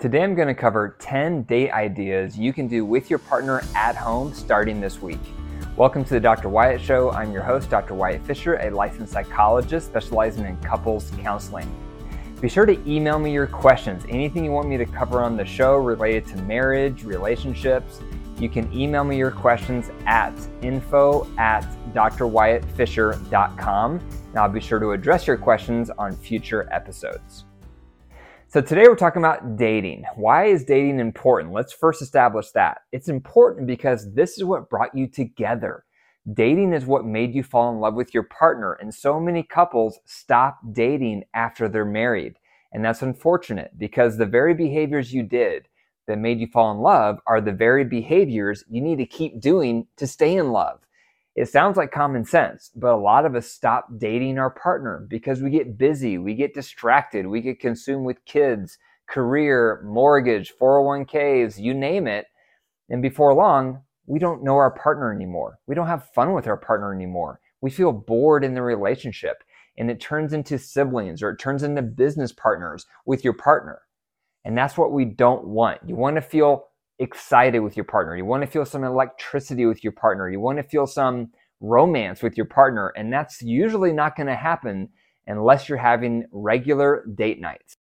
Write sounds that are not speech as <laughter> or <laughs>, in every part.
Today I'm going to cover 10 date ideas you can do with your partner at home starting this week. Welcome to the Dr. Wyatt Show. I'm your host, Dr. Wyatt Fisher, a licensed psychologist specializing in couples counseling. Be sure to email me your questions, anything you want me to cover on the show related to marriage, relationships. You can email me your questions at info at drwyattfisher.com, and I'll be sure to address your questions on future episodes. So, today we're talking about dating. Why is dating important? Let's first establish that. It's important because this is what brought you together. Dating is what made you fall in love with your partner, and so many couples stop dating after they're married. And that's unfortunate because the very behaviors you did that made you fall in love are the very behaviors you need to keep doing to stay in love. It sounds like common sense, but a lot of us stop dating our partner because we get busy, we get distracted, we get consumed with kids, career, mortgage, 401ks, you name it. And before long, we don't know our partner anymore. We don't have fun with our partner anymore. We feel bored in the relationship and it turns into siblings or it turns into business partners with your partner. And that's what we don't want. You want to feel excited with your partner. You want to feel some electricity with your partner. You want to feel some romance with your partner. And that's usually not going to happen unless you're having regular date nights.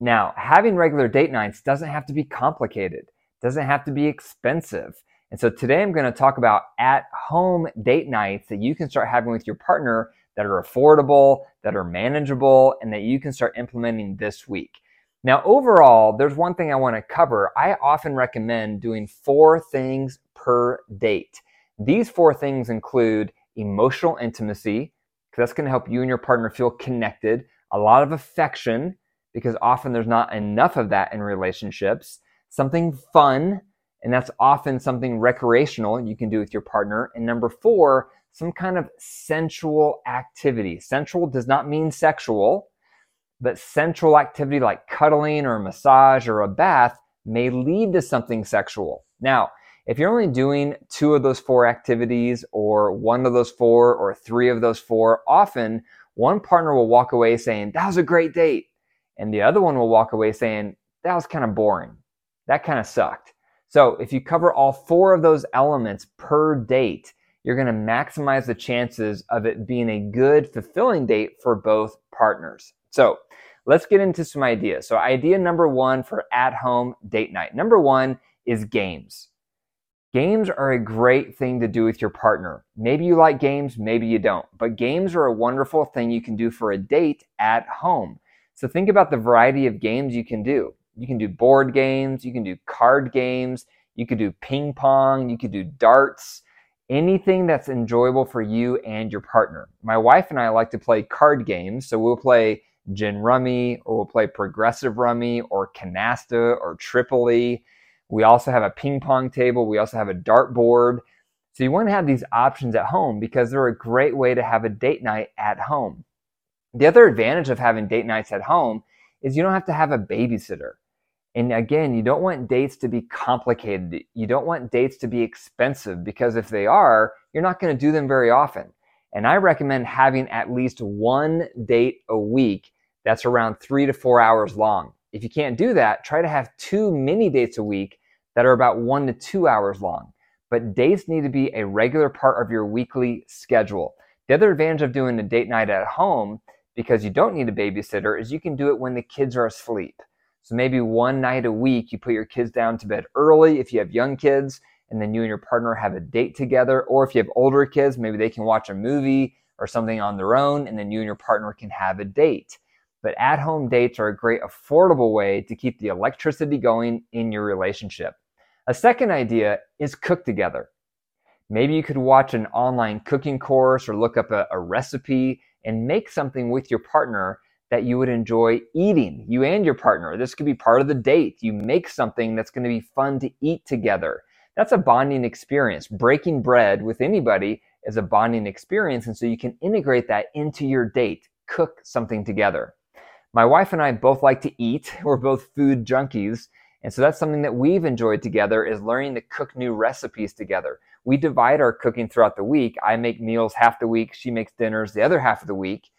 Now, having regular date nights doesn't have to be complicated, doesn't have to be expensive. And so today I'm going to talk about at home date nights that you can start having with your partner that are affordable, that are manageable, and that you can start implementing this week. Now, overall, there's one thing I want to cover. I often recommend doing four things per date. These four things include emotional intimacy, because that's going to help you and your partner feel connected, a lot of affection, because often there's not enough of that in relationships, something fun, and that's often something recreational you can do with your partner. And number four, some kind of sensual activity. Sensual does not mean sexual but sensual activity like cuddling or a massage or a bath may lead to something sexual. Now, if you're only doing two of those four activities or one of those four or three of those four, often one partner will walk away saying, That was a great date. And the other one will walk away saying, That was kind of boring. That kind of sucked. So if you cover all four of those elements per date, you're going to maximize the chances of it being a good, fulfilling date for both partners. So let's get into some ideas. So, idea number one for at home date night. Number one is games. Games are a great thing to do with your partner. Maybe you like games, maybe you don't, but games are a wonderful thing you can do for a date at home. So, think about the variety of games you can do. You can do board games, you can do card games, you could do ping pong, you could do darts, anything that's enjoyable for you and your partner. My wife and I like to play card games, so we'll play gin rummy, or we'll play progressive rummy, or canasta, or Tripoley. We also have a ping pong table. We also have a dart board. So you want to have these options at home because they're a great way to have a date night at home. The other advantage of having date nights at home is you don't have to have a babysitter. And again, you don't want dates to be complicated. You don't want dates to be expensive because if they are, you're not going to do them very often. And I recommend having at least one date a week that's around three to four hours long. If you can't do that, try to have two mini dates a week that are about one to two hours long. But dates need to be a regular part of your weekly schedule. The other advantage of doing a date night at home, because you don't need a babysitter, is you can do it when the kids are asleep. So maybe one night a week, you put your kids down to bed early if you have young kids, and then you and your partner have a date together. Or if you have older kids, maybe they can watch a movie or something on their own, and then you and your partner can have a date. But at home dates are a great affordable way to keep the electricity going in your relationship. A second idea is cook together. Maybe you could watch an online cooking course or look up a, a, recipe and make something with your partner that you would enjoy eating, you and your partner. This could be part of the date. You make something that's going to be fun to eat together. That's a bonding experience. Breaking bread with anybody is a bonding experience. And so you can integrate that into your date, cook something together. My wife and I both like to eat. <laughs> We're both food junkies. And so that's something that we've enjoyed together is learning to cook new recipes together. We divide our cooking throughout the week. I make meals half the week. She makes dinners the other half of the week.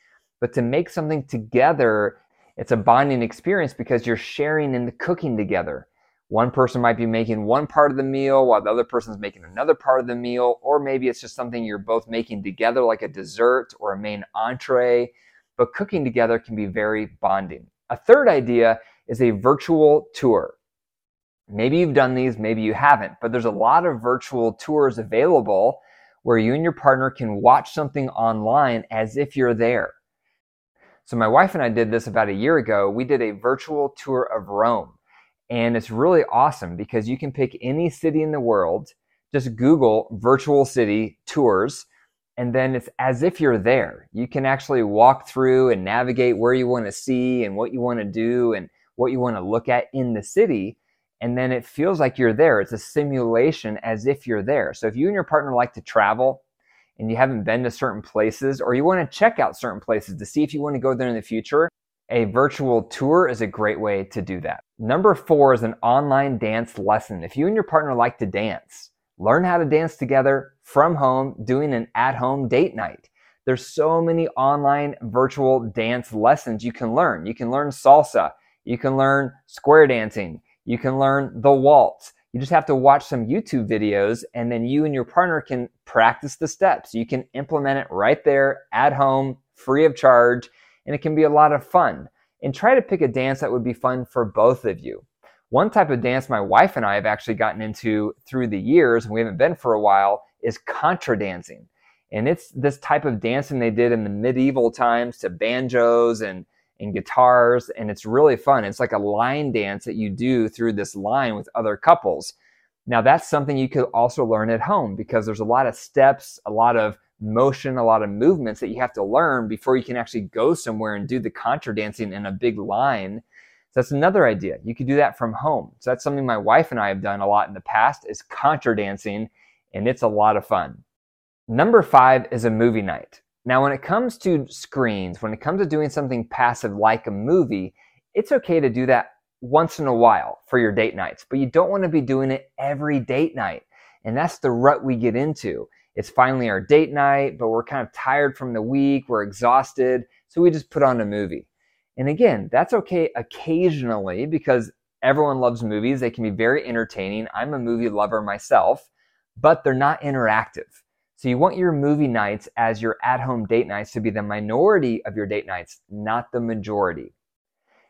But to make something together It's a bonding experience because you're sharing in the cooking together. One person might be making one part of the meal while the other person's making another part of the meal, or maybe it's just something you're both making together, like a dessert or a main entree. But cooking together can be very bonding. A third idea is a virtual tour. Maybe you've done these, maybe you haven't, but there's a lot of virtual tours available where you and your partner can watch something online as if you're there. So, my wife and I did this about a year ago. We did a virtual tour of Rome. And it's really awesome because you can pick any city in the world, just Google virtual city tours, and then it's as if you're there. You can actually walk through and navigate where you want to see and what you want to do and what you want to look at in the city. And then it feels like you're there. It's a simulation as if you're there. So if you and your partner like to travel and you haven't been to certain places, or you want to check out certain places to see if you want to go there in the future, a virtual tour is a great way to do that. Number four is an online dance lesson. If you and your partner like to dance, learn how to dance together from home, doing an at home date night. There's so many online virtual dance lessons you can learn. You can learn salsa. You can learn square dancing. You can learn the waltz. You just have to watch some YouTube videos and then you and your partner can practice the steps. You can implement it right there at home, free of charge and it can be a lot of fun. And try to pick a dance that would be fun for both of you. One type of dance my wife and I have actually gotten into through the years, and we haven't been for a while, is contra dancing. And it's this type of dancing they did in the medieval times to banjos and, and guitars, and it's really fun. It's like a line dance that you do through this line with other couples. Now, that's something you could also learn at home because there's a lot of steps, a lot of motion, a lot of movements that you have to learn before you can actually go somewhere and do the contra dancing in a big line. So that's another idea. You could do that from home. So that's something my wife and I have done a lot in the past is contra dancing, and it's a lot of fun. Number five is a movie night. Now, when it comes to screens, when it comes to doing something passive like a movie, it's okay to do that once in a while for your date nights, but you don't want to be doing it every date night. And that's the rut we get into it's finally our date night, but we're kind of tired from the week, we're exhausted, so we just put on a movie. And again, that's okay occasionally because everyone loves movies. They can be very entertaining. I'm a movie lover myself, but they're not interactive. So you want your movie nights as your at home date nights to be the minority of your date nights, not the majority.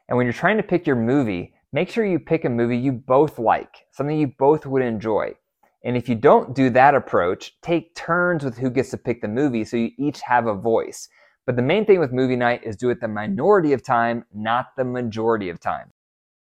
And when you're trying to pick your movie, make sure you pick a movie you both like, something you both would enjoy. And if you don't do that approach, take turns with who gets to pick the movie so you each have a voice. But the main thing with movie night is do it the minority of time, not the majority of time.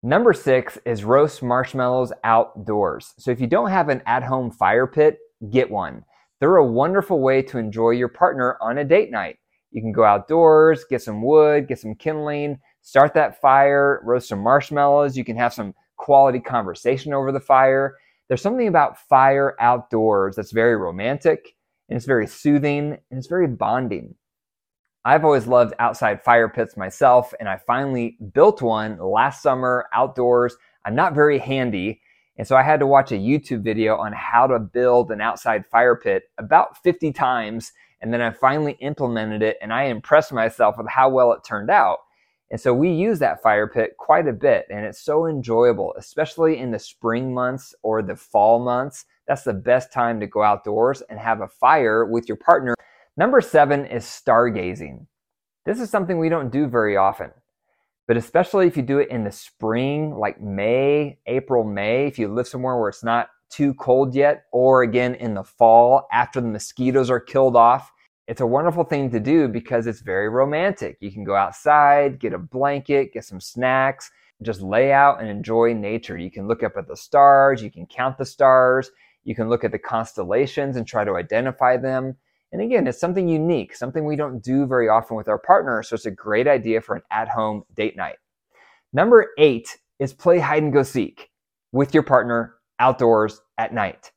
Number six is roast marshmallows outdoors. So if you don't have an at home fire pit, get one. They're a wonderful way to enjoy your partner on a date night. You can go outdoors, get some wood, get some kindling, start that fire, roast some marshmallows. You can have some quality conversation over the fire. There's something about fire outdoors that's very romantic and it's very soothing and it's very bonding. I've always loved outside fire pits myself, and I finally built one last summer outdoors. I'm not very handy, and so I had to watch a YouTube video on how to build an outside fire pit about 50 times, and then I finally implemented it, and I impressed myself with how well it turned out. And so we use that fire pit quite a bit and it's so enjoyable, especially in the spring months or the fall months. That's the best time to go outdoors and have a fire with your partner. Number seven is stargazing. This is something we don't do very often, but especially if you do it in the spring, like May, April, May, if you live somewhere where it's not too cold yet, or again in the fall after the mosquitoes are killed off, it's a wonderful thing to do because it's very romantic. You can go outside, get a blanket, get some snacks, just lay out and enjoy nature. You can look up at the stars, you can count the stars, you can look at the constellations and try to identify them. And again, it's something unique, something we don't do very often with our partner, so it's a great idea for an at home date night. Number eight is play hide and go seek with your partner outdoors at night.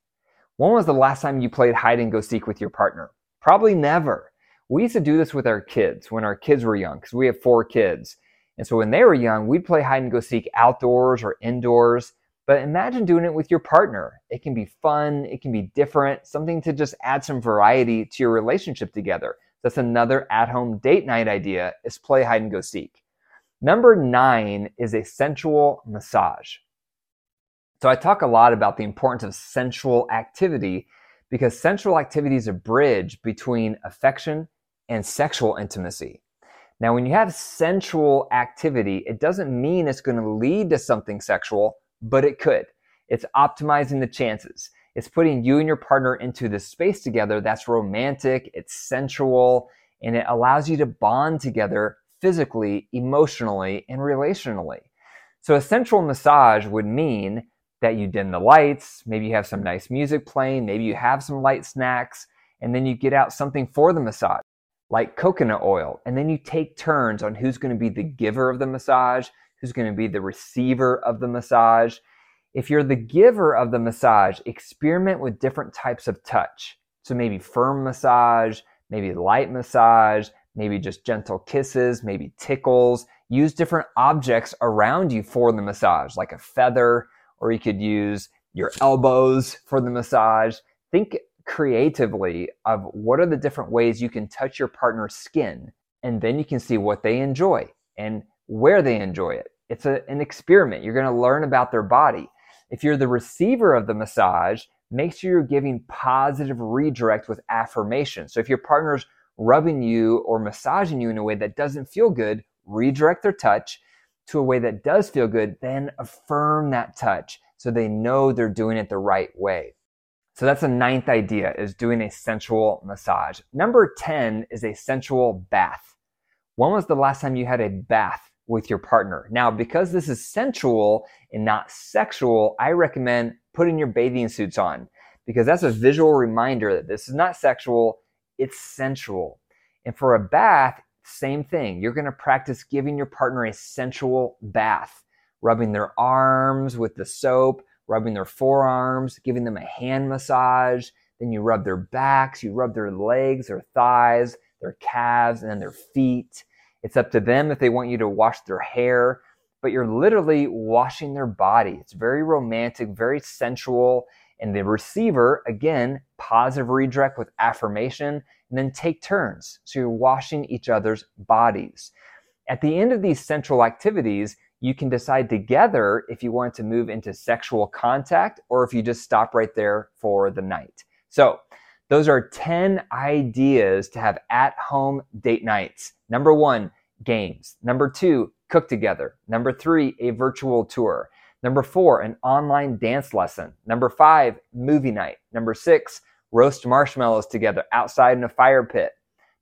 When was the last time you played hide and go seek with your partner? Probably never. We used to do this with our kids when our kids were young because we have four kids. And so when they were young, we'd play hide and go seek outdoors or indoors. But imagine doing it with your partner. It can be fun, it can be different, something to just add some variety to your relationship together. That's another at home date night idea is play hide and go seek. Number nine is a sensual massage. So I talk a lot about the importance of sensual activity because sensual activity is a bridge between affection and sexual intimacy. Now, when you have sensual activity, it doesn't mean it's going to lead to something sexual, but it could. It's optimizing the chances. It's putting you and your partner into this space together that's romantic, it's sensual, and it allows you to bond together physically, emotionally, and relationally. So a sensual massage would mean that you dim the lights, maybe you have some nice music playing, maybe you have some light snacks, and then you get out something for the massage, like coconut oil. And then you take turns on who's going to be the giver of the massage, who's going to be the receiver of the massage. If you're the giver of the massage, experiment with different types of touch. So maybe firm massage, maybe light massage, maybe just gentle kisses, maybe tickles. Use different objects around you for the massage, like a feather, or you could use your elbows for the massage. Think creatively of what are the different ways you can touch your partner's skin, and then you can see what they enjoy and where they enjoy it. It's a, an experiment. You're going to learn about their body. If you're the receiver of the massage, make sure you're giving positive redirect with affirmation. So if your partner's rubbing you or massaging you in a way that doesn't feel good, redirect their touch to a way that does feel good, then affirm that touch so they know they're doing it the right way. So that's the ninth idea is doing a sensual massage. Number 10 is a sensual bath. When was the last time you had a bath with your partner? Now, because this is sensual and not sexual, I recommend putting your bathing suits on because that's a visual reminder that this is not sexual, it's sensual. And for a bath, same thing. You're going to practice giving your partner a sensual bath, rubbing their arms with the soap, rubbing their forearms, giving them a hand massage. Then you rub their backs, you rub their legs, their thighs, their calves, and then their feet. It's up to them if they want you to wash their hair, but you're literally washing their body. It's very romantic, very sensual, and the receiver, again, positive redirect with affirmation, and then take turns. So you're washing each other's bodies. At the end of these sensual activities, you can decide together if you want to move into sexual contact or if you just stop right there for the night. So, those are 10 ideas to have at home date nights. Number one, games. Number two, cook together. Number three, a virtual tour. Number four, an online dance lesson. Number five, movie night. Number six, roast marshmallows together outside in a fire pit.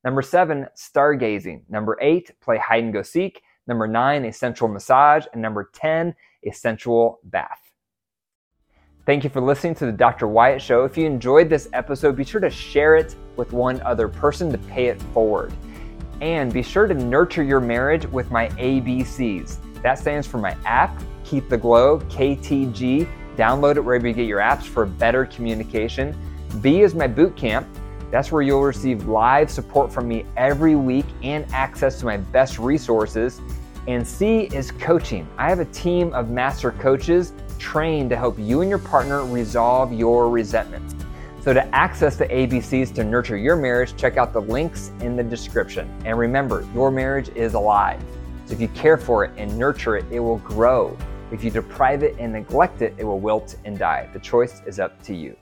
Number seven, stargazing. Number eight, play hide and go seek. Number nine, a sensual massage. And number 10, a sensual bath. Thank you for listening to the Dr. Wyatt Show. If you enjoyed this episode, be sure to share it with one other person to pay it forward. And be sure to nurture your marriage with my ABCs. That stands for my app, Keep the Glow, KTG. Download it wherever you get your apps for better communication. B is my boot camp. That's where you'll receive live support from me every week and access to my best resources. And C is coaching. I have a team of master coaches trained to help you and your partner resolve your resentments. So, to access the ABCs to nurture your marriage, check out the links in the description. And remember, your marriage is alive. So, if you care for it and nurture it, it will grow. If you deprive it and neglect it, it will wilt and die. The choice is up to you.